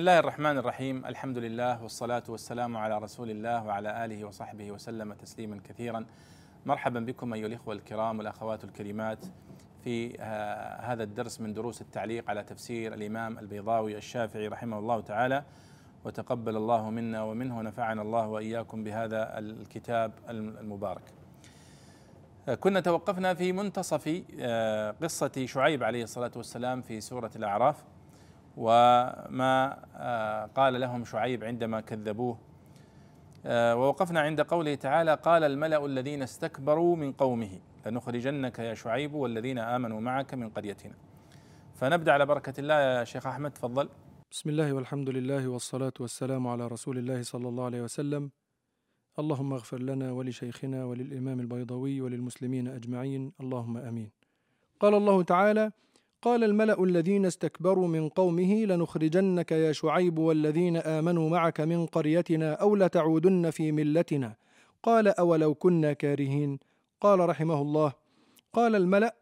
الله الرحمن الرحيم الحمد لله والصلاة والسلام على رسول الله وعلى آله وصحبه وسلم تسليما كثيرا مرحبا بكم أيها الإخوة الكرام والأخوات الكريمات في هذا الدرس من دروس التعليق على تفسير الإمام البيضاوي الشافعي رحمه الله تعالى وتقبل الله منا ومنه ونفعنا الله وإياكم بهذا الكتاب المبارك كنا توقفنا في منتصف قصة شعيب عليه الصلاة والسلام في سورة الأعراف وما قال لهم شعيب عندما كذبوه. ووقفنا عند قوله تعالى قال الملأ الذين استكبروا من قومه. لنخرجنك يا شعيب والذين آمنوا معك من قريتنا. فنبدأ على بركة الله يا شيخ أحمد تفضل. بسم الله والحمد لله والصلاة والسلام على رسول الله صلى الله عليه وسلم. اللهم اغفر لنا ولشيخنا وللإمام البيضوي وللمسلمين أجمعين. اللهم آمين. قال الله تعالى قال الملأ الذين استكبروا من قومه لنخرجنك يا شعيب والذين آمنوا معك من قريتنا أو لتعودن في ملتنا. قال أولو كنا كارهين؟ قال رحمه الله قال الملأ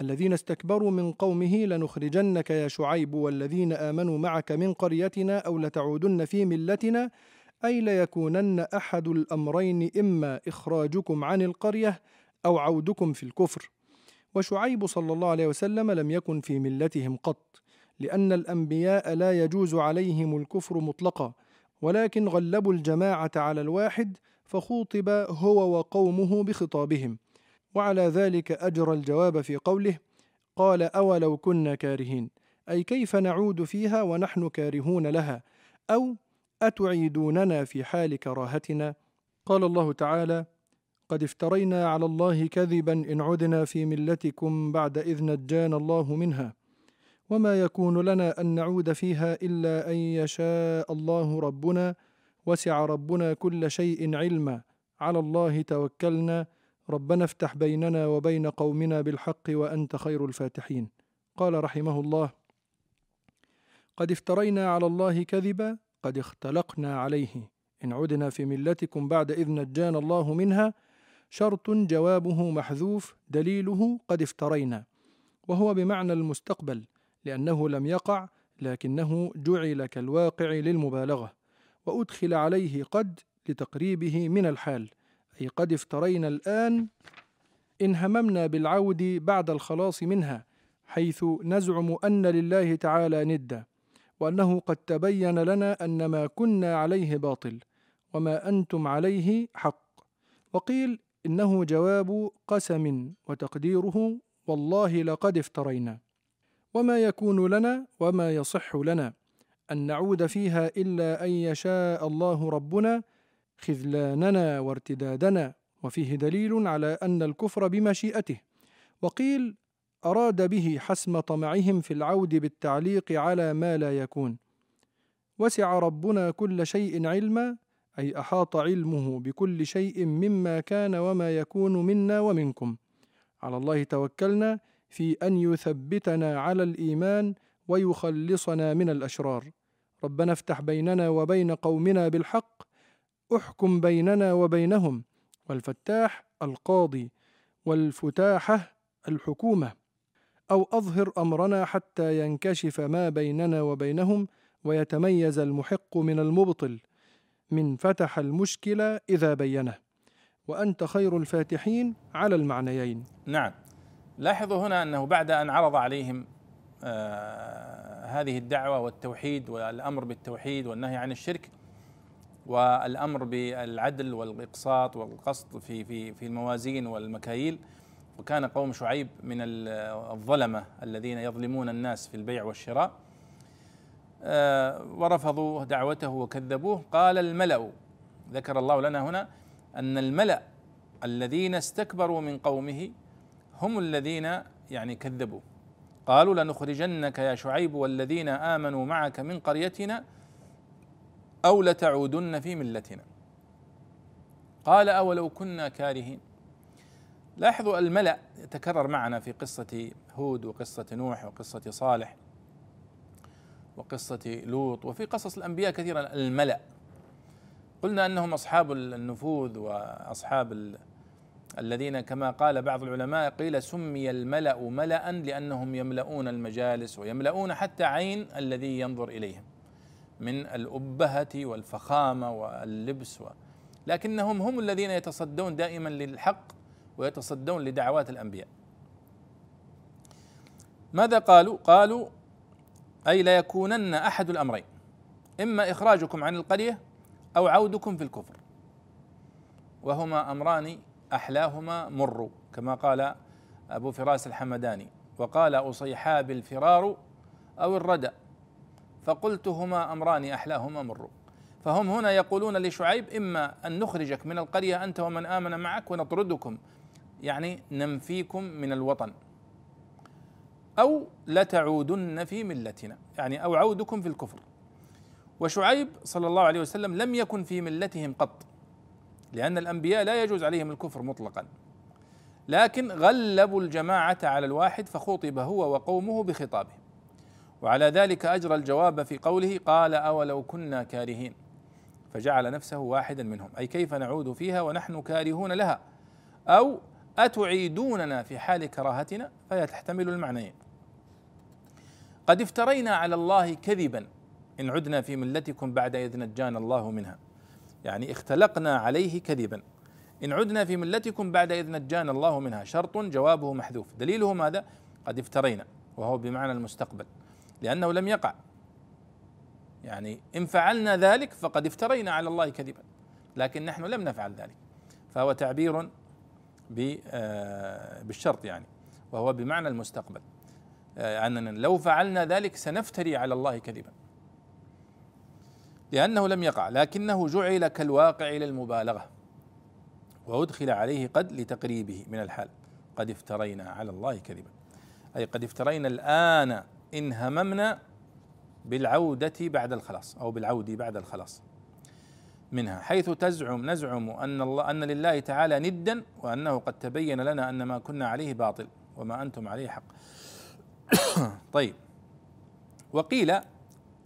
الذين استكبروا من قومه لنخرجنك يا شعيب والذين آمنوا معك من قريتنا أو لتعودن في ملتنا أي ليكونن أحد الأمرين إما إخراجكم عن القرية أو عودكم في الكفر. وشعيب صلى الله عليه وسلم لم يكن في ملتهم قط لأن الأنبياء لا يجوز عليهم الكفر مطلقا ولكن غلبوا الجماعة على الواحد فخوطب هو وقومه بخطابهم. وعلى ذلك أجرى الجواب في قوله قال أولو كنا كارهين أي كيف نعود فيها ونحن كارهون لها؟ أو أتعيدوننا في حال كراهتنا؟ قال الله تعالى قد افترينا على الله كذبا إن عدنا في ملتكم بعد إذ نجانا الله منها. وما يكون لنا أن نعود فيها إلا أن يشاء الله ربنا وسع ربنا كل شيء علما. على الله توكلنا. ربنا افتح بيننا وبين قومنا بالحق وأنت خير الفاتحين. قال رحمه الله قد افترينا على الله كذبا قد اختلقنا عليه. إن عدنا في ملتكم بعد إذ نجانا الله منها شرط جوابه محذوف دليله قد افترينا. وهو بمعنى المستقبل لأنه لم يقع لكنه جعل كالواقع للمبالغة. وأدخل عليه قد لتقريبه من الحال أي قد افترينا الآن إن هممنا بالعود بعد الخلاص منها حيث نزعم أن لله تعالى ندا وأنه قد تبين لنا أن ما كنا عليه باطل وما أنتم عليه حق. وقيل إنه جواب قسم وتقديره والله لقد افترينا. وما يكون لنا وما يصح لنا أن نعود فيها إلا أن يشاء الله ربنا خذلاننا وارتدادنا وفيه دليل على أن الكفر بمشيئته. وقيل أراد به حسم طمعهم في العود بالتعليق على ما لا يكون. وسع ربنا كل شيء علما أي أحاط علمه بكل شيء مما كان وما يكون منا ومنكم. على الله توكلنا في أن يثبتنا على الإيمان ويخلصنا من الأشرار. ربنا افتح بيننا وبين قومنا بالحق احكم بيننا وبينهم والفتاح القاضي والفتاحة الحكومة. أو أظهر أمرنا حتى ينكشف ما بيننا وبينهم ويتميز المحق من المبطل. من فتح المشكلة إذا بينه وأنت خير الفاتحين على المعنيين. نعم. لاحظوا هنا أنه بعد أن عرض عليهم آه هذه الدعوة والتوحيد والأمر بالتوحيد والنهي عن الشرك والأمر بالعدل والإقساط والقسط في في في الموازين والمكاييل وكان قوم شعيب من الظلمة الذين يظلمون الناس في البيع والشراء ورفضوا دعوته وكذبوه. قال الملأ ذكر الله لنا هنا أن الملأ الذين استكبروا من قومه هم الذين يعني كذبوا. قالوا لنخرجنك يا شعيب والذين آمنوا معك من قريتنا أو لتعودن في ملتنا. قال أولو كنا كارهين. لاحظوا الملأ يتكرر معنا في قصة هود وقصة نوح وقصة صالح. وقصة لوط وفي قصص الأنبياء كثيرا الملأ قلنا أنهم أصحاب النفوذ وأصحاب ال... الذين كما قال بعض العلماء قيل سمي الملأ ملأ لأنهم يملؤون المجالس ويملؤون حتى عين الذي ينظر إليهم من الأبهة والفخامة واللبس و لكنهم هم الذين يتصدون دائما للحق ويتصدون لدعوات الأنبياء ماذا قالوا؟ قالوا أي ليكونن أحد الأمرين إما إخراجكم عن القرية أو عودكم في الكفر. وهما أمران أحلاهما مر كما قال أبو فراس الحمداني وقال أصيحاب الفرار أو الردى فقلت هما أمران أحلاهما مر. فهم هنا يقولون لشعيب إما أن نخرجك من القرية أنت ومن آمن معك ونطردكم يعني ننفيكم من الوطن. أو لتعودن في ملتنا. يعني أو عودكم في الكفر. وشعيب صلى الله عليه وسلم لم يكن في ملتهم قط لأن الأنبياء لا يجوز عليهم الكفر مطلقا. لكن غلبوا الجماعة على الواحد فخوطب هو وقومه بخطابه. وعلى ذلك أجرى الجواب في قوله قال أولو كنا كارهين. فجعل نفسه واحدا منهم. أي كيف نعود فيها ونحن كارهون لها؟ أو أتعيدوننا في حال كراهتنا؟ فهي تحتمل المعنيين. قد افترينا على الله كذبا. إن عدنا في ملتكم بعد إذ نجانا الله منها. يعني اختلقنا عليه كذبا. إن عدنا في ملتكم بعد إذ نجانا الله منها. شرط جوابه محذوف. دليله ماذا؟ قد افترينا. وهو بمعنى المستقبل. لأنه لم يقع. يعني إن فعلنا ذلك فقد افترينا على الله كذبا. لكن نحن لم نفعل ذلك. فهو تعبير آه، بالشرط يعني. وهو بمعنى المستقبل. آه، أننا لو فعلنا ذلك سنفتري على الله كذبا. لأنه لم يقع لكنه جعل كالواقع للمبالغة وأدخل عليه قد لتقريبه من الحال. قد افترينا على الله كذبا. أي قد افترينا الآن إن هممنا بالعودة بعد الخلاص أو بالعود بعد الخلاص منها حيث تزعم نزعم أن الله أن لله تعالى ندا وأنه قد تبين لنا أن ما كنا عليه باطل وما أنتم عليه حق. طيب. وقيل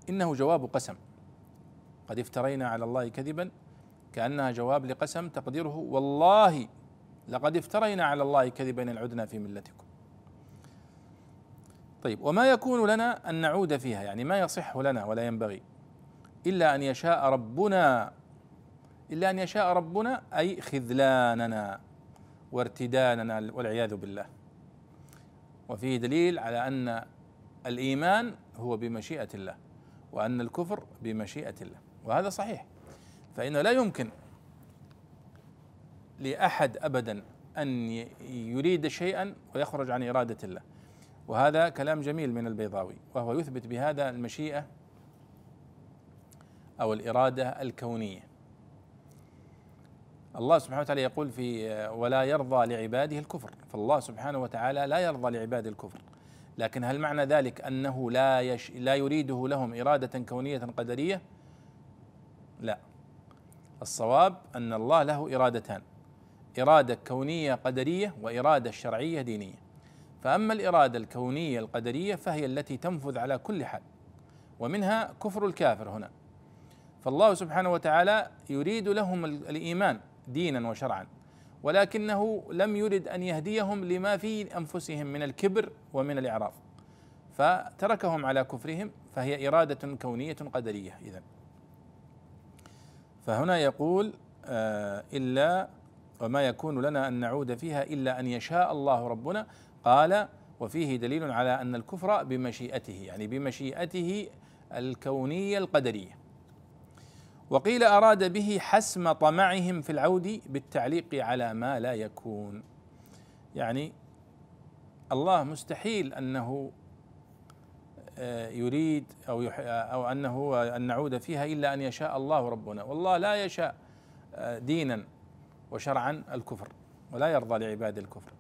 إنه جواب قسم. قد افترينا على الله كذبا كأنها جواب لقسم تقديره والله لقد افترينا على الله كذبا إن عدنا في ملتكم. طيب وما يكون لنا أن نعود فيها يعني ما يصح لنا ولا ينبغي إلا أن يشاء ربنا إلا أن يشاء ربنا أي خذلاننا وارتداننا والعياذ بالله. وفيه دليل على أن الإيمان هو بمشيئة الله وأن الكفر بمشيئة الله وهذا صحيح. فإنه لا يمكن لأحد أبدا أن يريد شيئا ويخرج عن إرادة الله. وهذا كلام جميل من البيضاوي وهو يثبت بهذا المشيئة أو الإرادة الكونية. الله سبحانه وتعالى يقول في ولا يرضى لعباده الكفر. فالله سبحانه وتعالى لا يرضى لعباده الكفر. لكن هل معنى ذلك أنه لا يش لا يريده لهم إرادة كونية قدرية؟ لا. الصواب أن الله له إرادتان. إرادة كونية قدرية وإرادة شرعية دينية. فأما الإرادة الكونية القدرية فهي التي تنفذ على كل حال. ومنها كفر الكافر هنا. فالله سبحانه وتعالى يريد لهم الإيمان. دينا وشرعا ولكنه لم يرد أن يهديهم لما في أنفسهم من الكبر ومن الإعراض فتركهم على كفرهم فهي إرادة كونية قدرية إذن. فهنا يقول آه إلا وما يكون لنا أن نعود فيها إلا أن يشاء الله ربنا. قال وفيه دليل على أن الكفر بمشيئته يعني بمشيئته الكونية القدرية. وقيل أراد به حسم طمعهم في العود بالتعليق على ما لا يكون. يعني الله مستحيل أنه آه، يريد أو أو أنه أن نعود فيها إلا أن يشاء الله ربنا. والله لا يشاء آه، دينا وشرعا الكفر ولا يرضى لعباد الكفر.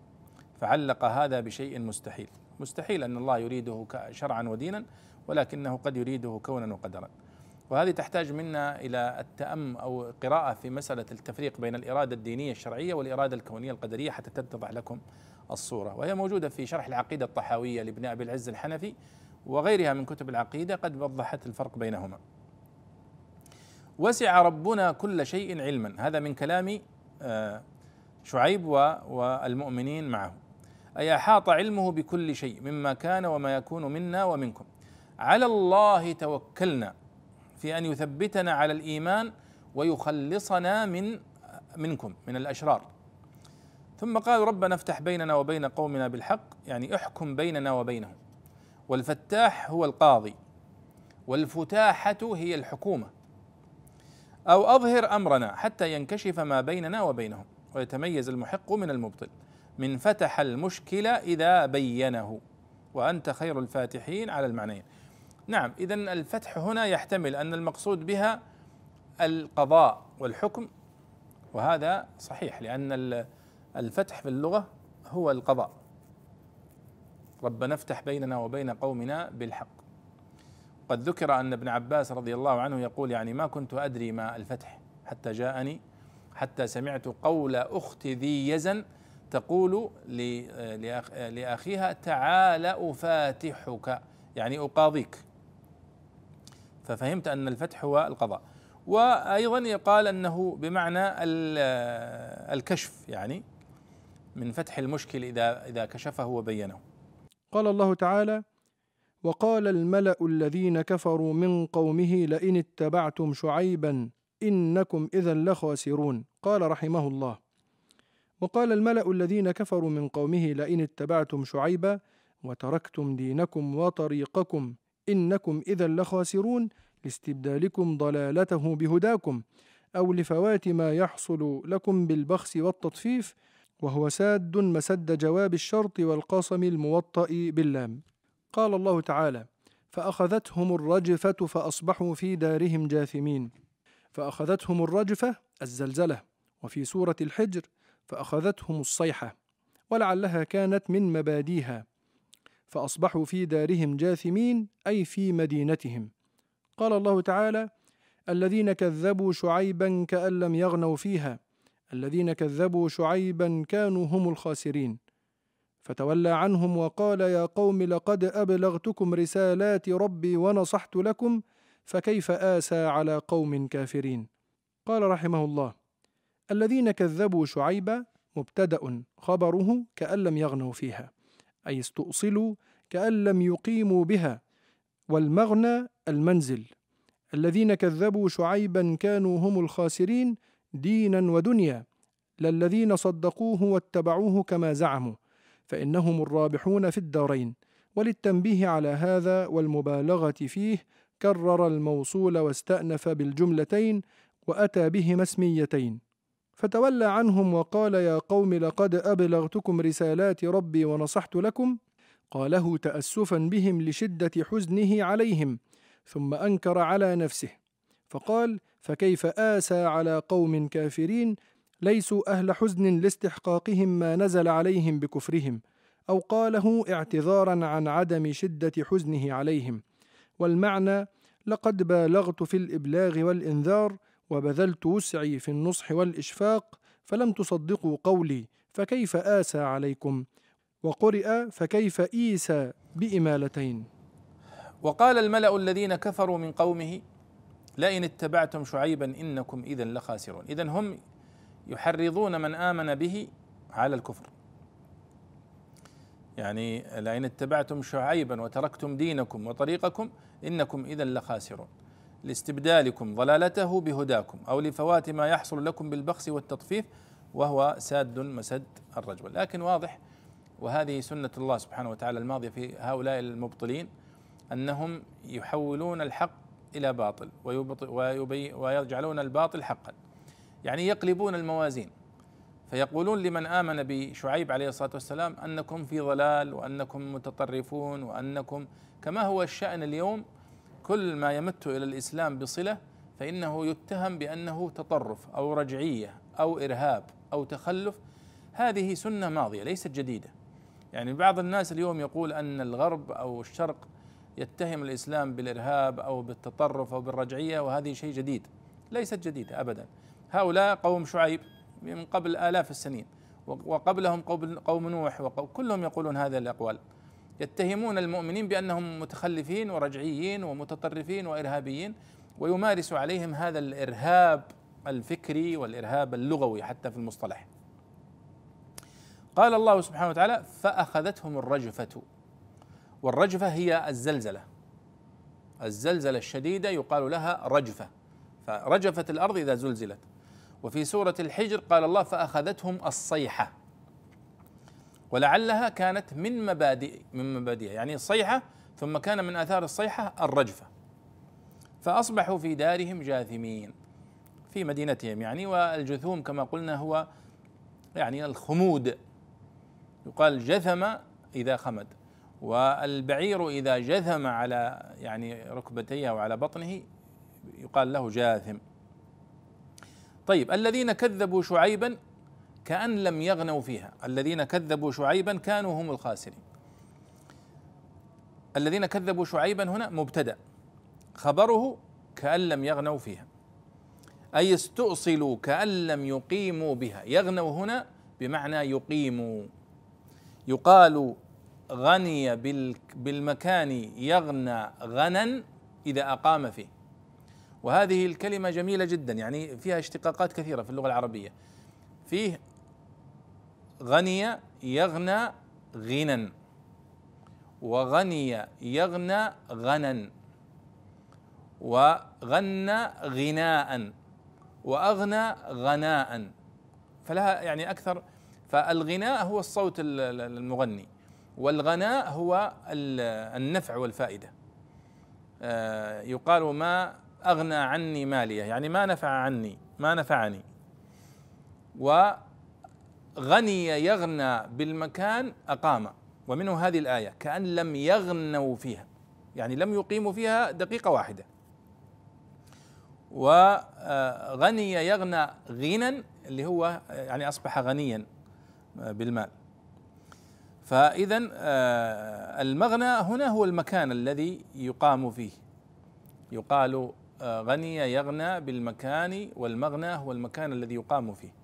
فعلق هذا بشيء مستحيل. مستحيل أن الله يريده شرعا ودينا ولكنه قد يريده كونا وقدرا. وهذه تحتاج منا إلى التأم أو قراءة في مسألة التفريق بين الإرادة الدينية الشرعية والإرادة الكونية القدرية حتى تتضح لكم الصورة. وهي موجودة في شرح العقيدة الطحاوية لابن أبي العز الحنفي وغيرها من كتب العقيدة قد وضحت الفرق بينهما. وسع ربنا كل شيء علما. هذا من كلام آه، شعيب والمؤمنين معه. أي أحاط علمه بكل شيء مما كان وما يكون منا ومنكم. على الله توكلنا. في أن يثبتنا على الإيمان ويخلصنا من منكم من الأشرار. ثم قال ربنا افتح بيننا وبين قومنا بالحق يعني احكم بيننا وبينهم. والفتاح هو القاضي والفتاحة هي الحكومة. أو أظهر أمرنا حتى ينكشف ما بيننا وبينهم ويتميز المحق من المبطل. من فتح المشكل إذا بينه. وأنت خير الفاتحين على المعنيين. نعم إذا الفتح هنا يحتمل أن المقصود بها القضاء والحكم وهذا صحيح لأن الفتح في اللغة هو القضاء. ربنا افتح بيننا وبين قومنا بالحق. قد ذكر أن ابن عباس رضي الله عنه يقول يعني ما كنت أدري ما الفتح حتى جاءني حتى سمعت قول أخت ذي يزن تقول لأخيها تعال أفاتحك يعني أقاضيك. ففهمت أن الفتح هو القضاء. وأيضا يقال أنه بمعنى الكشف يعني من فتح المشكل إذا إذا كشفه وبينه. قال الله تعالى وقال الملأ الذين كفروا من قومه لئن اتبعتم شعيبا إنكم اذا لخاسرون قال رحمه الله. وقال الملأ الذين كفروا من قومه لئن اتبعتم شعيبا وتركتم دينكم وطريقكم إنكم إذا لخاسرون لاستبدالكم ضلالته بهداكم أو لفوات ما يحصل لكم بالبخس والتطفيف وهو ساد مسد جواب الشرط والقسم الموطأ باللام. قال الله تعالى فأخذتهم الرجفة فأصبحوا في دارهم جاثمين. فأخذتهم الرجفة الزلزلة وفي سورة الحجر فأخذتهم الصيحة ولعلها كانت من مباديها. فأصبحوا في دارهم جاثمين أي في مدينتهم. قال الله تعالى الذين كذبوا شعيبا كأن لم يغنوا فيها الذين كذبوا شعيبا كانوا هم الخاسرين. فتولى عنهم وقال يا قوم لقد أبلغتكم رسالات ربي ونصحت لكم فكيف آسى على قوم كافرين؟ قال رحمه الله الذين كذبوا شعيبا مبتدأ خبره كأن لم يغنوا فيها. أي استؤصلوا كأن لم يقيموا بها والمغنى المنزل. الذين كذبوا شعيبا كانوا هم الخاسرين دينا ودنيا للذين صدقوه واتبعوه كما زعموا فإنهم الرابحون في الدارين. وللتنبيه على هذا والمبالغة فيه كرر الموصول واستأنف بالجملتين وأتى بهما اسميتين. فتولى عنهم وقال يا قوم لقد أبلغتكم رسالات ربي ونصحت لكم؟ قاله تاسفا بهم لشدة حزنه عليهم ثم أنكر على نفسه. فقال فكيف آسى على قوم كافرين؟ ليسوا أهل حزن لاستحقاقهم ما نزل عليهم بكفرهم. أو قاله اعتذارا عن عدم شدة حزنه عليهم. والمعنى لقد بالغت في الإبلاغ والإنذار وبذلت وسعي في النصح والإشفاق فلم تصدقوا قولي فكيف آسى عليكم؟ وقرئ فكيف ايسى بإمالتين؟ وقال الملأ الذين كفروا من قومه لئن اتبعتم شعيبا إنكم اذا لخاسرون. اذا هم يحرضون من آمن به على الكفر. يعني لئن اتبعتم شعيبا وتركتم دينكم وطريقكم إنكم اذا لخاسرون. لاستبدالكم ضلالته بهداكم أو لفوات ما يحصل لكم بالبخس والتطفيف وهو ساد مسد الرجل. لكن واضح وهذه سنة الله سبحانه وتعالى الماضية في هؤلاء المبطلين أنهم يحولون الحق إلى باطل ويجعلون الباطل حقا. يعني يقلبون الموازين فيقولون لمن آمن بشعيب عليه الصلاة والسلام أنكم في ضلال وأنكم متطرفون وأنكم كما هو الشأن اليوم كل ما يمت إلى الإسلام بصلة فإنه يتهم بأنه تطرف أو رجعية أو إرهاب أو تخلف. هذه سنة ماضية ليست جديدة. يعني بعض الناس اليوم يقول أن الغرب أو الشرق يتهم الإسلام بالإرهاب أو بالتطرف أو بالرجعية وهذه شيء جديد. ليست جديدة ابدا. هؤلاء قوم شعيب من قبل آلاف السنين وقبلهم قوم نوح وكلهم يقولون هذه الأقوال. يتهمون المؤمنين بأنهم متخلفين ورجعيين ومتطرفين وإرهابيين ويمارس عليهم هذا الإرهاب الفكري والإرهاب اللغوي حتى في المصطلح. قال الله سبحانه وتعالى فأخذتهم الرجفة. والرجفة هي الزلزلة. الزلزلة الشديدة يقال لها رجفة. فرجفت الأرض إذا زلزلت. وفي سورة الحجر قال الله فأخذتهم الصيحة. ولعلها كانت من مبادئ من مبادئها يعني الصيحة ثم كان من آثار الصيحة الرجفة. فأصبحوا في دارهم جاثمين في مدينتهم يعني والجثوم كما قلنا هو يعني الخمود. يقال جثم إذا خمد والبعير إذا جثم على يعني ركبتيه أو على بطنه يقال له جاثم. طيب الذين كذبوا شعيبا كأن لم يغنوا فيها. الذين كذبوا شعيبا كانوا هم الخاسرين. الذين كذبوا شعيبا هنا مبتدأ. خبره كأن لم يغنوا فيها. أي استؤصلوا كأن لم يقيموا بها. يغنوا هنا بمعنى يقيموا. يقال غني بالمكان يغنى غنا إذا أقام فيه. وهذه الكلمة جميلة جدا. يعني فيها اشتقاقات كثيرة في اللغة العربية. فيه غني يغنى غنى وغني يغنى غنا. وغنى غناء. وأغنى غناء. فلها يعني أكثر. فالغناء هو الصوت المغني. والغناء هو النفع والفائدة. آه، يقال ما أغنى عني مالية. يعني ما نفع عني. ما نفعني. وغني يغنى بالمكان أقام. ومنه هذه الآية كأن لم يغنوا فيها. يعني لم يقيموا فيها دقيقة واحدة. وغني يغنى غنى اللي هو يعني أصبح غنيا بالمال. فاذا آه، المغنى هنا هو المكان الذي يقام فيه. يقال آه، غني يغنى بالمكان والمغنى هو المكان الذي يقام فيه.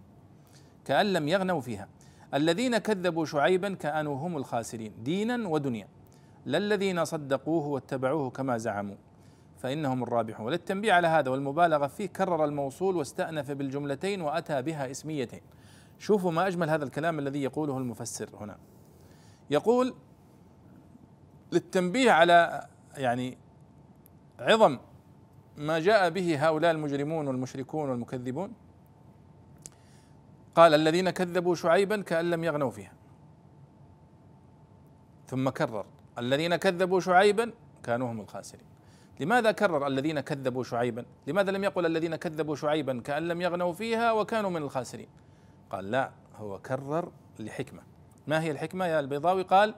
كأن لم يغنوا فيها. الذين كذبوا شعيبا كأنوا هم الخاسرين دينا ودنيا. لا الذين صدقوه واتبعوه كما زعموا فإنهم الرابحون. وللتنبيه على هذا والمبالغة فيه كرر الموصول واستأنف بالجملتين وأتى بها اسميتين. شوفوا ما أجمل هذا الكلام الذي يقوله المفسر هنا. يقول للتنبيه على يعني عظم ما جاء به هؤلاء المجرمون والمشركون والمكذبون قال الذين كذبوا شعيبا كأن لم يغنوا فيها. ثم كرر. الذين كذبوا شعيبا كانوا هم الخاسرين. لماذا كرر الذين كذبوا شعيبا؟ لماذا لم يقل الذين كذبوا شعيبا كأن لم يغنوا فيها وكانوا من الخاسرين؟ قال لا هو كرر لحكمة. ما هي الحكمة يا البيضاوي؟ قال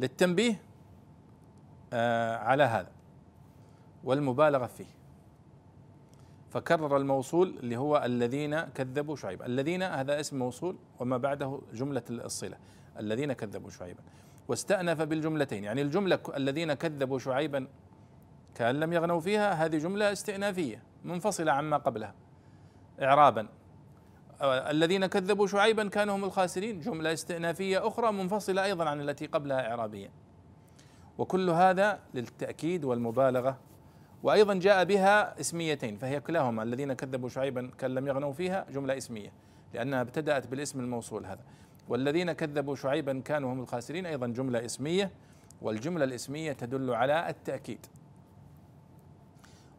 للتنبيه آه على هذا والمبالغة فيه. فكرر الموصول اللي هو الذين كذبوا شعيبا. الذين هذا اسم موصول وما بعده جملة الصلة الذين كذبوا شعيبا. واستأنف بالجملتين يعني الجملة الذين كذبوا شعيبا كأن لم يغنوا فيها هذه جملة استئنافية منفصلة عما قبلها. إعرابا. الذين كذبوا شعيبا كانوا هم الخاسرين جملة استئنافية أخرى منفصلة أيضا عن التي قبلها إعرابيا. وكل هذا للتأكيد والمبالغة وأيضا جاء بها اسميتين فهي كلاهما الذين كذبوا شعيبا كان لم يغنوا فيها جملة اسمية لأنها ابتدأت بالاسم الموصول هذا. والذين كذبوا شعيبا كانوا هم الخاسرين أيضا جملة اسمية والجملة الاسمية تدل على التأكيد.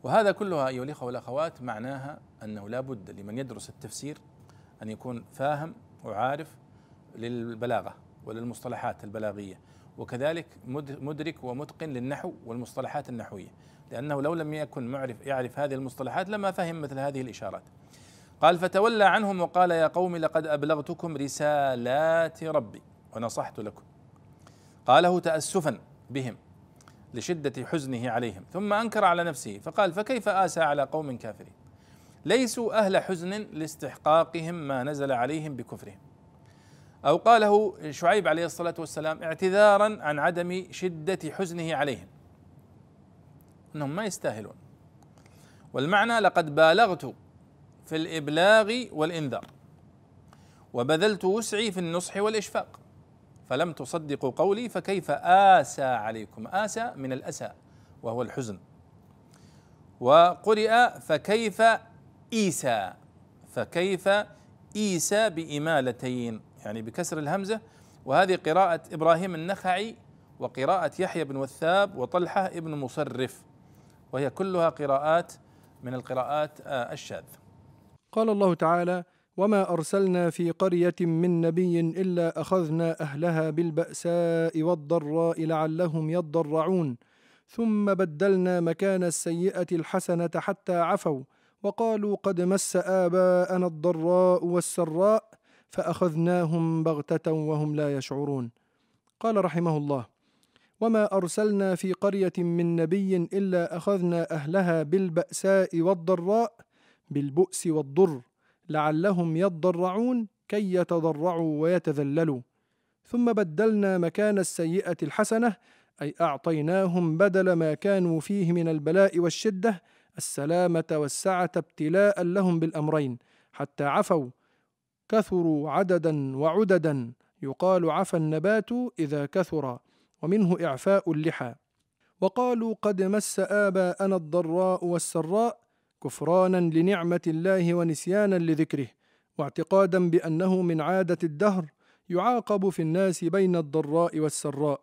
وهذا كلها أيها الإخوة والأخوات معناها أنه لا بد لمن يدرس التفسير أن يكون فاهم وعارف للبلاغة وللمصطلحات البلاغية وكذلك مدرك ومتقن للنحو والمصطلحات النحوية. لأنه لو لم يكن معرف يعرف هذه المصطلحات لما فهم مثل هذه الإشارات. قال فتولى عنهم وقال يا قوم لقد أبلغتكم رسالات ربي ونصحت لكم. قاله تأسفا بهم لشدة حزنه عليهم ثم أنكر على نفسه فقال فكيف آسى على قوم كافرين؟ ليسوا أهل حزن لاستحقاقهم ما نزل عليهم بكفرهم. أو قاله شعيب عليه الصلاة والسلام اعتذارا عن عدم شدة حزنه عليهم. أنهم ما يستاهلون. والمعنى لقد بالغت في الإبلاغ والإنذار وبذلت وسعي في النصح والإشفاق فلم تصدقوا قولي فكيف آسى عليكم؟ آسى من الأسى وهو الحزن. وقرئ فكيف إيسى؟ فكيف إيسى بإمالتين؟ يعني بكسر الهمزة. وهذه قراءة إبراهيم النخعي وقراءة يحيى بن وثاب وطلحة ابن مصرف. وهي كلها قراءات من القراءات آه، الشاذة قال الله تعالى وما أرسلنا في قرية من نبي إلا أخذنا أهلها بالبأساء والضراء لعلهم يضرعون ثم بدلنا مكان السيئة الحسنة حتى عفوا وقالوا قد مس آباءنا الضراء والسراء فأخذناهم بغتة وهم لا يشعرون. قال رحمه الله وما ارسلنا في قريه من نبي الا اخذنا اهلها بالباساء والضراء بالبؤس والضر لعلهم يضرعون كي يتضرعوا ويتذللوا. ثم بدلنا مكان السيئه الحسنه اي اعطيناهم بدل ما كانوا فيه من البلاء والشده السلامه والسعه ابتلاء لهم بالامرين حتى عفوا. كثروا عددا وعددا يقال عفى النبات اذا كثر. ومنه إعفاء اللحى. وقالوا قد مس آباءنا الضراء والسراء كفرانا لنعمة الله ونسيانا لذكره واعتقادا بأنه من عادة الدهر يعاقب في الناس بين الضراء والسراء.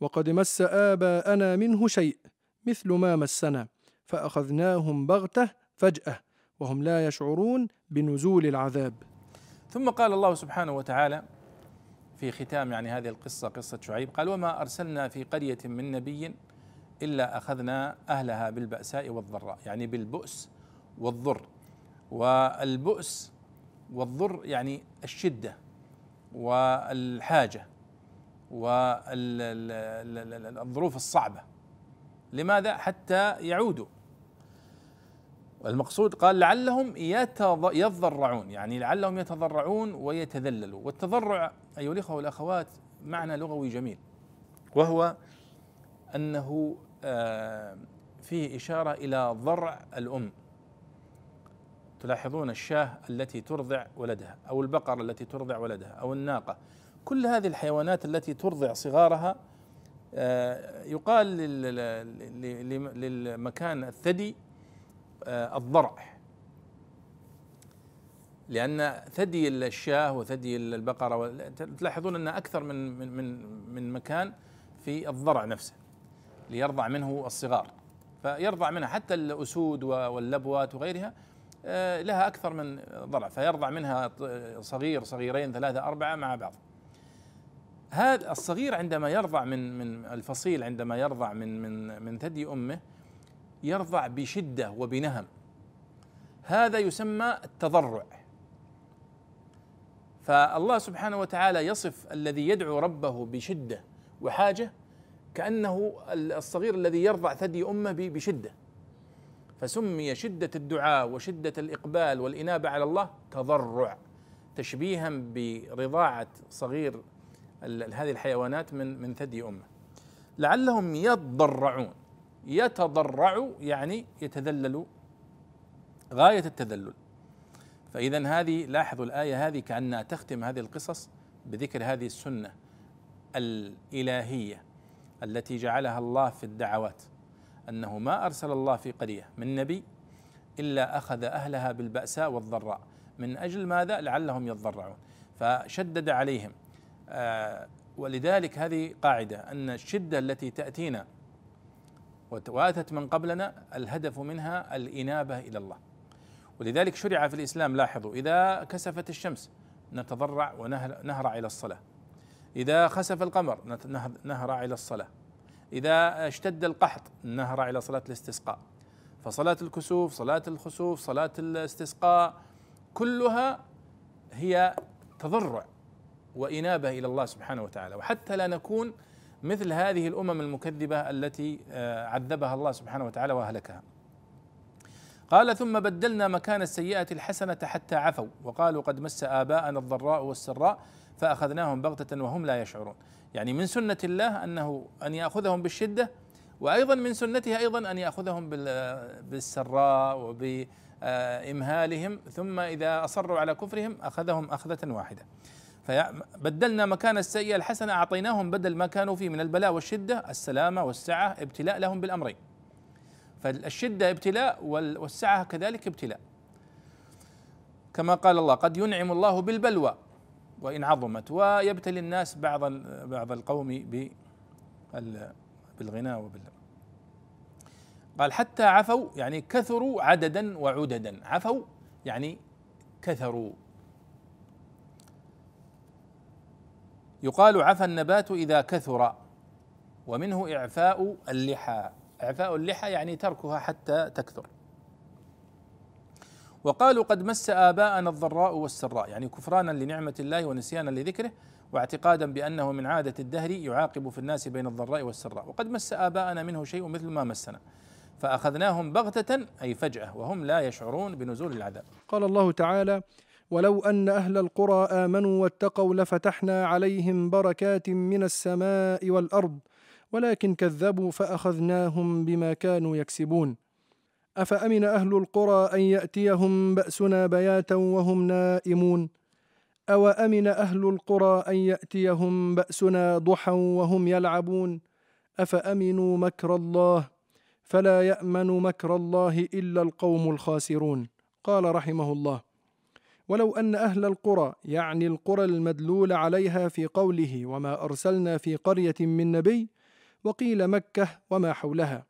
وقد مس آباءنا منه شيء مثل ما مسنا فأخذناهم بغتة فجأة وهم لا يشعرون بنزول العذاب. ثم قال الله سبحانه وتعالى في ختام يعني هذه القصة قصة شعيب قال وما أرسلنا في قرية من نبي إلا أخذنا أهلها بالبأساء والضراء. يعني بالبؤس والضر. والبؤس والضر يعني الشدة والحاجة والظروف الصعبة. لماذا؟ حتى يعودوا. المقصود قال لعلهم يتضرعون. يعني لعلهم يتضرعون ويتذللوا. والتضرع أيها الإخوة والأخوات معنى لغوي جميل. وهو أنه آه، فيه إشارة إلى ضرع الأم. تلاحظون الشاه التي ترضع ولدها أو البقرة التي ترضع ولدها أو الناقة. كل هذه الحيوانات التي ترضع صغارها آه، يقال للمكان الثدي آه، الضرع. لأن ثدي الشاه وثدي البقرة تلاحظون أن أكثر من من من من مكان في الضرع نفسه ليرضع منه الصغار. فيرضع منها حتى الأسود واللبوات وغيرها آه، لها أكثر من ضرع. فيرضع منها صغير صغيرين ثلاثة أربعة مع بعض. هذا الصغير عندما يرضع من من الفصيل عندما يرضع من من من ثدي أمه يرضع بشدة وبنهم. هذا يسمى التضرع. فالله سبحانه وتعالى يصف الذي يدعو ربه بشدة وحاجة كأنه الصغير الذي يرضع ثدي أمه بشدة. فسمي شدة الدعاء وشدة الإقبال والإنابة على الله تضرع تشبيها برضاعة صغير هذه الحيوانات من من ثدي أمه. لعلهم يضرعون يتضرع يعني يتذلل غاية التذلل. فإذا هذه لاحظوا الآية هذه كأنها تختم هذه القصص بذكر هذه السنة الإلهية التي جعلها الله في الدعوات أنه ما أرسل الله في قرية من نبي إلا أخذ أهلها بالبأساء والضراء. من أجل ماذا؟ لعلهم يضرعون فشدد عليهم. آه ولذلك هذه قاعدة أن الشدة التي تأتينا واتت من قبلنا الهدف منها الإنابة إلى الله. ولذلك شرع في الإسلام لاحظوا إذا كسفت الشمس نتضرع ونهرع إلى الصلاة. إذا خسف القمر نهرع إلى الصلاة. إذا اشتد القحط نهرع إلى صلاة الاستسقاء. فصلاة الكسوف صلاة الخسوف صلاة الاستسقاء كلها هي تضرع وإنابة إلى الله سبحانه وتعالى. وحتى لا نكون مثل هذه الأمم المكذبة التي آه، عذبها الله سبحانه وتعالى وأهلكها. قال ثم بدلنا مكان السيئة الحسنة حتى عفوا وقالوا قد مس آباءنا الضراء والسراء فأخذناهم بغتة وهم لا يشعرون. يعني من سنة الله أنه أن يأخذهم بالشدة وأيضا من سنته أيضا أن يأخذهم بالسراء وبإمهالهم ثم إذا أصروا على كفرهم أخذهم أخذة واحدة. فبدلنا مكان السيئة الحسنة أعطيناهم بدل ما كانوا فيه من البلاء والشدة السلامة والسعة ابتلاء لهم بالأمرين فالشدة ابتلاء والسعة كذلك ابتلاء. كما قال الله قد ينعم الله بالبلوى وإن عظمت. ويبتلي الناس بعض بعض القوم بالغناء وبال قال حتى عفوا يعني كثروا عددا وعددا. عفوا يعني كثروا. يقال عفى النبات إذا كثر. ومنه إعفاء اللحى. إعفاء اللحى يعني تركها حتى تكثر. وقالوا قد مس آباءنا الضراء والسراء يعني كفرانا لنعمة الله ونسيانا لذكره واعتقادا بأنه من عادة الدهر يعاقب في الناس بين الضراء والسراء. وقد مس آباءنا منه شيء مثل ما مسنا. فأخذناهم بغتة أي فجأة وهم لا يشعرون بنزول العذاب. قال الله تعالى ولو أن أهل القرى آمنوا واتقوا لفتحنا عليهم بركات من السماء والأرض ولكن كذبوا فأخذناهم بما كانوا يكسبون. أفأمن أهل القرى أن يأتيهم بأسنا بياتا وهم نائمون؟ أوأمن أهل القرى أن يأتيهم بأسنا ضحى وهم يلعبون؟ أفأمنوا مكر الله؟ فلا يأمن مكر الله إلا القوم الخاسرون. قال رحمه الله ولو أن أهل القرى يعني القرى المدلول عليها في قوله وما أرسلنا في قرية من نبي وقيل مكة وما حولها.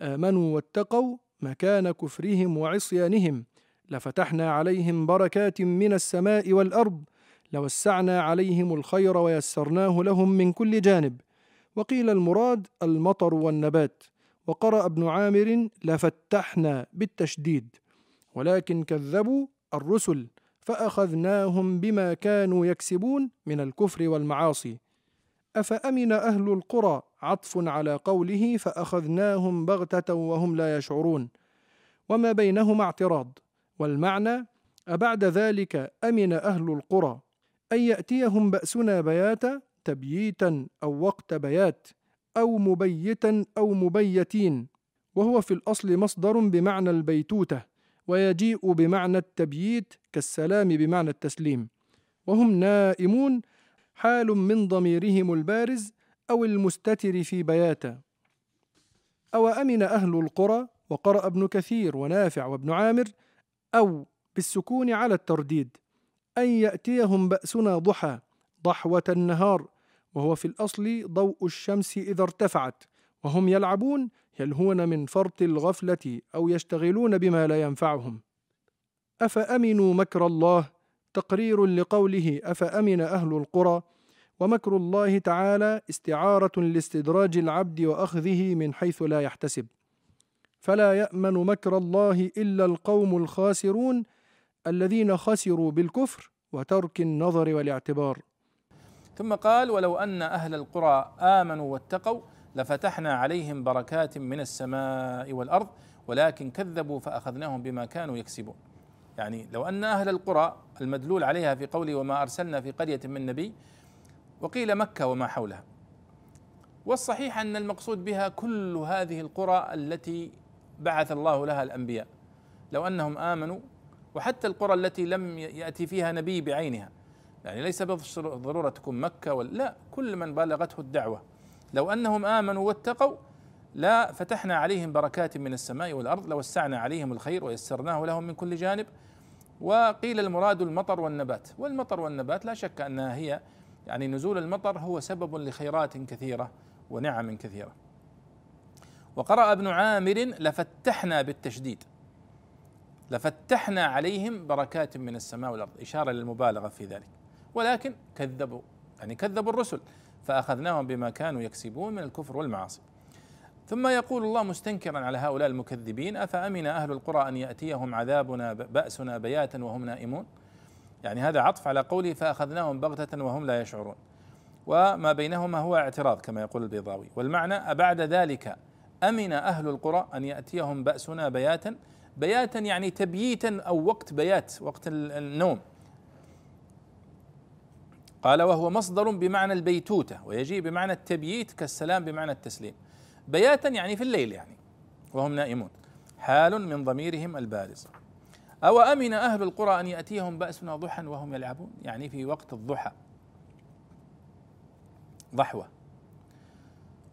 آمنوا واتقوا مكان كفرهم وعصيانهم. لفتحنا عليهم بركات من السماء والأرض. لوسعنا عليهم الخير ويسرناه لهم من كل جانب. وقيل المراد المطر والنبات. وقرأ ابن عامر لفتحنا بالتشديد. ولكن كذبوا الرسل فأخذناهم بما كانوا يكسبون من الكفر والمعاصي. أفأمن أهل القرى عطف على قوله فأخذناهم بغتة وهم لا يشعرون؟ وما بينهما اعتراض. والمعنى أبعد ذلك أمن أهل القرى أن يأتيهم بأسنا بياتا تبييتا أو وقت بيات أو مبيتا أو مبيتين وهو في الأصل مصدر بمعنى البيتوتة ويجيء بمعنى التبييت كالسلام بمعنى التسليم وهم نائمون حال من ضميرهم البارز أو المستتر في بياتا. أو أمن أهل القرى وقرأ ابن كثير ونافع وابن عامر أو بالسكون على الترديد أن يأتيهم بأسنا ضحى ضحوة النهار وهو في الأصل ضوء الشمس إذا ارتفعت وهم يلعبون يلهون من فرط الغفلة أو يشتغلون بما لا ينفعهم. أفأمنوا مكر الله تقرير لقوله أفأمن أهل القرى ومكر الله تعالى استعارة لاستدراج العبد وأخذه من حيث لا يحتسب فلا يأمن مكر الله إلا القوم الخاسرون الذين خسروا بالكفر وترك النظر والاعتبار ثم قال ولو أن أهل القرى آمنوا واتقوا لفتحنا عليهم بركات من السماء والأرض ولكن كذبوا فأخذناهم بما كانوا يكسبون. يعني لو أن أهل القرى المدلول عليها في قوله وما أرسلنا في قرية من نبي وقيل مكة وما حولها. والصحيح أن المقصود بها كل هذه القرى التي بعث الله لها الأنبياء. لو أنهم آمنوا وحتى القرى التي لم يأتي فيها نبي بعينها. يعني ليس بالضروره تكون مكة ولا لا كل من بلغته الدعوة لو أنهم آمنوا واتقوا لا فتحنا عليهم بركات من السماء والأرض لوسعنا عليهم الخير ويسرناه لهم من كل جانب. وقيل المراد المطر والنبات. والمطر والنبات لا شك أنها هي يعني نزول المطر هو سبب لخيرات كثيرة ونعم كثيرة. وقرأ ابن عامر لفتحنا بالتشديد. لفتحنا عليهم بركات من السماء والأرض. إشارة للمبالغة في ذلك. ولكن كذبوا يعني كذبوا الرسل فأخذناهم بما كانوا يكسبون من الكفر والمعاصي. ثم يقول الله مستنكرا على هؤلاء المكذبين أفأمن أهل القرى أن يأتيهم عذابنا بأسنا بياتا وهم نائمون؟ يعني هذا عطف على قوله فأخذناهم بغتة وهم لا يشعرون. وما بينهما هو اعتراض كما يقول البيضاوي. والمعنى أبعد ذلك أمن أهل القرى أن يأتيهم بأسنا بياتا؟ بياتا يعني تبييتا أو وقت بيات وقت النوم. قال وهو مصدر بمعنى البيتوتة ويجيء بمعنى التبييت كالسلام بمعنى التسليم. بياتا يعني في الليل يعني وهم نائمون. حال من ضميرهم البارز. أو أمن أهل القرى أن يأتيهم بأسنا ضحى وهم يلعبون؟ يعني في وقت الضحى. ضحوة.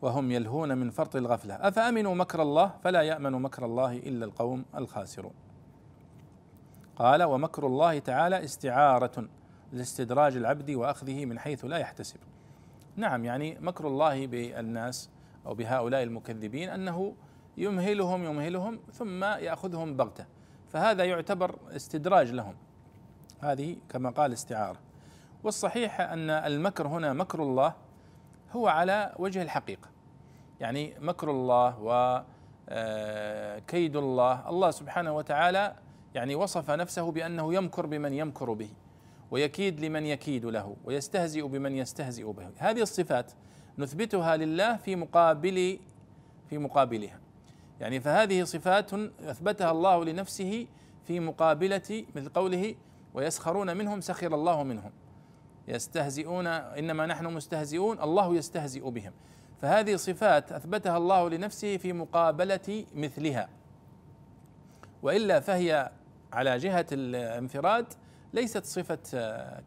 وهم يلهون من فرط الغفلة. أفأمنوا مكر الله؟ فلا يأمن مكر الله إلا القوم الخاسرون. قال ومكر الله تعالى استعارة لاستدراج العبد وأخذه من حيث لا يحتسب. نعم يعني مكر الله بالناس أو بهؤلاء المكذبين أنه يمهلهم يمهلهم ثم يأخذهم بغتة. فهذا يعتبر استدراج لهم. هذه كما قال استعارة. والصحيح أن المكر هنا مكر الله هو على وجه الحقيقة. يعني مكر الله وكيد الله. الله سبحانه وتعالى يعني وصف نفسه بأنه يمكر بمن يمكر به ويكيد لمن يكيد له ويستهزئ بمن يستهزئ به. هذه الصفات نثبتها لله في مقابل في مقابلها. يعني فهذه صفات أثبتها الله لنفسه في مقابلة مثل قوله ويسخرون منهم سخر الله منهم. يستهزئون إنما نحن مستهزئون الله يستهزئ بهم. فهذه صفات أثبتها الله لنفسه في مقابلة مثلها. وإلا فهي على جهة الانفراد ليست صفة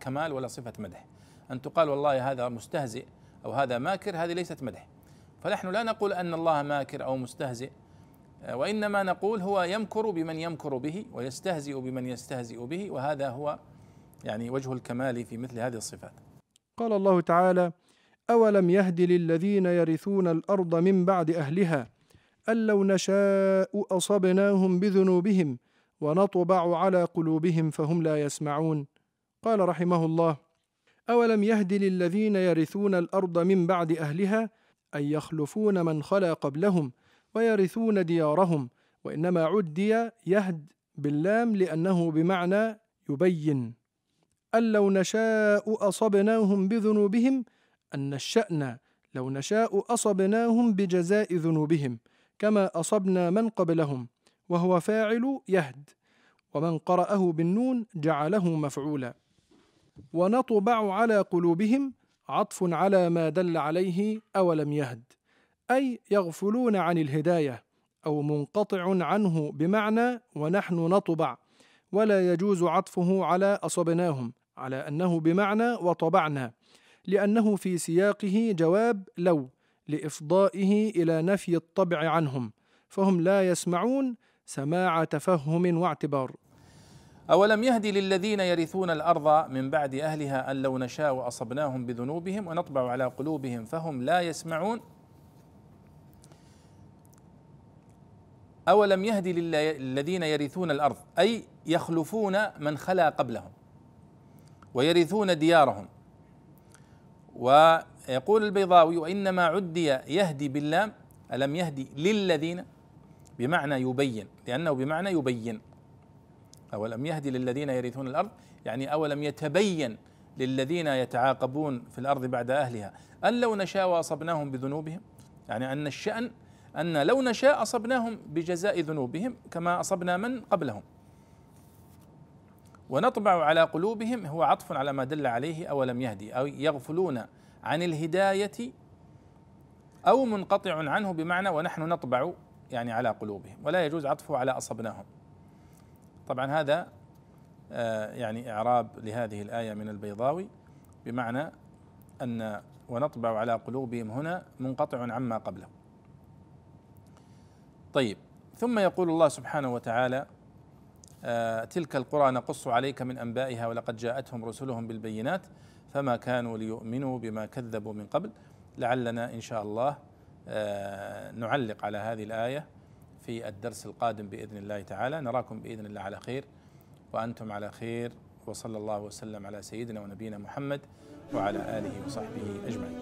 كمال ولا صفة مدح. أن تقال والله هذا مستهزئ أو هذا ماكر هذه ليست مدح فنحن لا نقول أن الله ماكر أو مستهزئ وإنما نقول هو يمكر بمن يمكر به ويستهزئ بمن يستهزئ به وهذا هو يعني وجه الكمال في مثل هذه الصفات. قال الله تعالى: أولم يهد للذين يرثون الأرض من بعد أهلها أن لو نشاء أصبناهم بذنوبهم ونطبع على قلوبهم فهم لا يسمعون. قال رحمه الله: أولم يهد للذين يرثون الأرض من بعد أهلها أن يخلفون من خلا قبلهم ويرثون ديارهم وإنما عدي يهد باللام لأنه بمعنى يبين. أن لو نشاء أصبناهم بذنوبهم أن الشأن لو نشاء أصبناهم بجزاء ذنوبهم كما أصبنا من قبلهم وهو فاعل يهد. ومن قرأه بالنون جعله مفعولا. ونطبع على قلوبهم عطف على ما دل عليه أولم يهد أي يغفلون عن الهداية أو منقطع عنه بمعنى ونحن نطبع ولا يجوز عطفه على أصبناهم على أنه بمعنى وطبعنا لأنه في سياقه جواب لو لإفضائه إلى نفي الطبع عنهم فهم لا يسمعون سماع تفهم واعتبار. أولم يهدي للذين يرثون الأرض من بعد أهلها أن لو نشاء أصبناهم بذنوبهم ونطبع على قلوبهم فهم لا يسمعون؟ أولم يهدي للذين يرثون الأرض أي يخلفون من خلا قبلهم ويرثون ديارهم. ويقول البيضاوي وإنما عدي يهدي باللام ألم يهدي للذين؟ بمعنى يبين لأنه بمعنى يبين. أولم يهدي للذين يرثون الأرض؟ يعني أولم يتبين للذين يتعاقبون في الأرض بعد أهلها أن لو نشاء وأصبناهم بذنوبهم؟ يعني أن الشأن أن لو نشاء أصبناهم بجزاء ذنوبهم كما أصبنا من قبلهم. ونطبع على قلوبهم هو عطف على ما دل عليه أولم يهدي؟ أو يغفلون عن الهداية أو منقطع عنه بمعنى ونحن نطبع يعني على قلوبهم ولا يجوز عطفه على أصبناهم. طبعا هذا آه، يعني إعراب لهذه الآية من البيضاوي بمعنى أن ونطبع على قلوبهم هنا منقطع عما قبله. طيب ثم يقول الله سبحانه وتعالى آه تلك القرى نقص عليك من أنبائها ولقد جاءتهم رسلهم بالبينات فما كانوا ليؤمنوا بما كذبوا من قبل. لعلنا إن شاء الله آه نعلق على هذه الآية في الدرس القادم بإذن الله تعالى نراكم بإذن الله على خير وأنتم على خير وصلى الله وسلم على سيدنا ونبينا محمد وعلى آله وصحبه أجمعين.